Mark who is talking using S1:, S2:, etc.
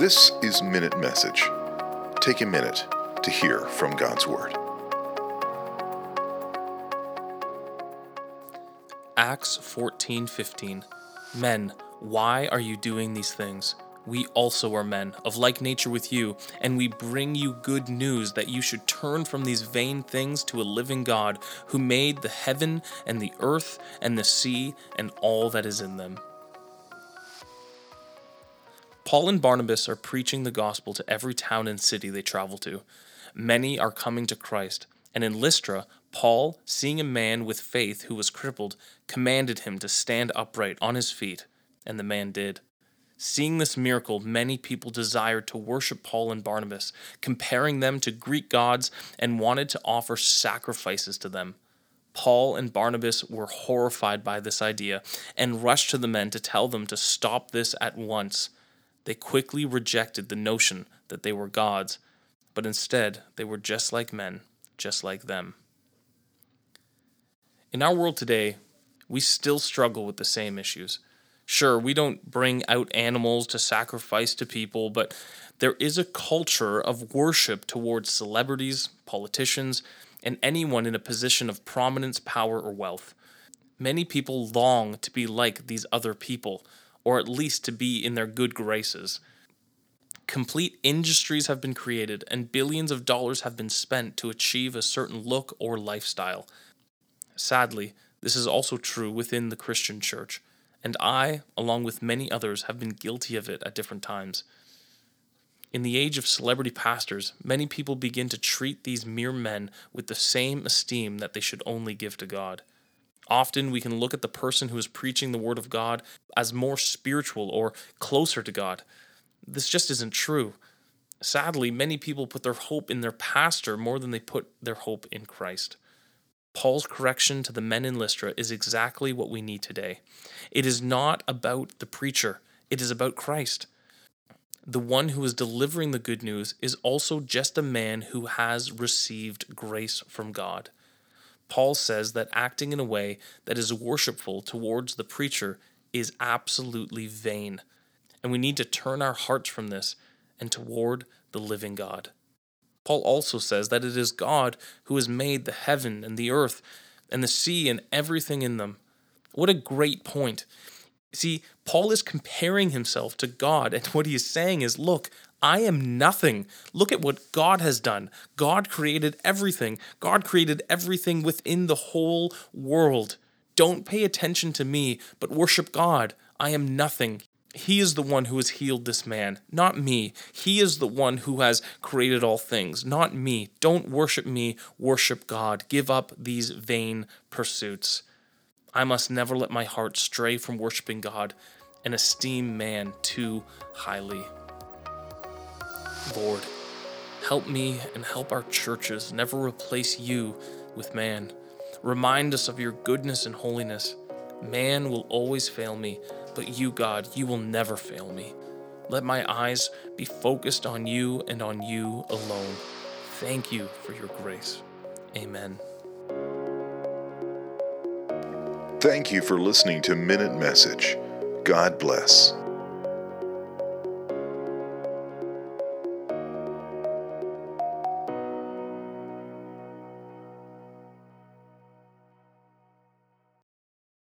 S1: This is Minute Message. Take a minute to hear from God's Word.
S2: Acts 14:15 Men, why are you doing these things? We also are men, of like nature with you, and we bring you good news that you should turn from these vain things to a living God, who made the heaven and the earth and the sea and all that is in them. Paul and Barnabas are preaching the gospel to every town and city they travel to. Many are coming to Christ, and in Lystra, Paul, seeing a man with faith who was crippled, commanded him to stand upright on his feet, and the man did. Seeing this miracle, many people desired to worship Paul and Barnabas, comparing them to Greek gods, and wanted to offer sacrifices to them. Paul and Barnabas were horrified by this idea and rushed to the men to tell them to stop this at once. They quickly rejected the notion that they were gods, but instead they were just like men, just like them. In our world today, we still struggle with the same issues. Sure, we don't bring out animals to sacrifice to people, but there is a culture of worship towards celebrities, politicians, and anyone in a position of prominence, power, or wealth. Many people long to be like these other people, or at least to be in their good graces. Complete industries have been created, and billions of dollars have been spent to achieve a certain look or lifestyle. Sadly, this is also true within the Christian church and I, along with many others, have been guilty of it at different times. In the age of celebrity pastors, many people begin to treat these mere men with the same esteem that they should only give to God. Often we can look at the person who is preaching the Word of God as more spiritual or closer to God. This just isn't true. Sadly, many people put their hope in their pastor more than they put their hope in Christ. Paul's correction to the men in Lystra is exactly what we need today. It is not about the preacher, it is about Christ. The one who is delivering the good news is also just a man who has received grace from God. Paul says that acting in a way that is worshipful towards the preacher is absolutely vain, and we need to turn our hearts from this and toward the living God. Paul also says that it is God who has made the heaven and the earth and the sea and everything in them. What a great point. See, Paul is comparing himself to God, and what he is saying is, Look, I am nothing. Look at what God has done. God created everything, God created everything within the whole world. Don't pay attention to me, but worship God. I am nothing. He is the one who has healed this man, not me. He is the one who has created all things, not me. Don't worship me, worship God. Give up these vain pursuits. I must never let my heart stray from worshiping God and esteem man too highly. Lord, help me and help our churches never replace you with man. Remind us of your goodness and holiness. Man will always fail me but you, God, you will never fail me. Let my eyes be focused on you and on you alone. Thank you for your grace. Amen.
S1: Thank you for listening to Minute Message. God bless.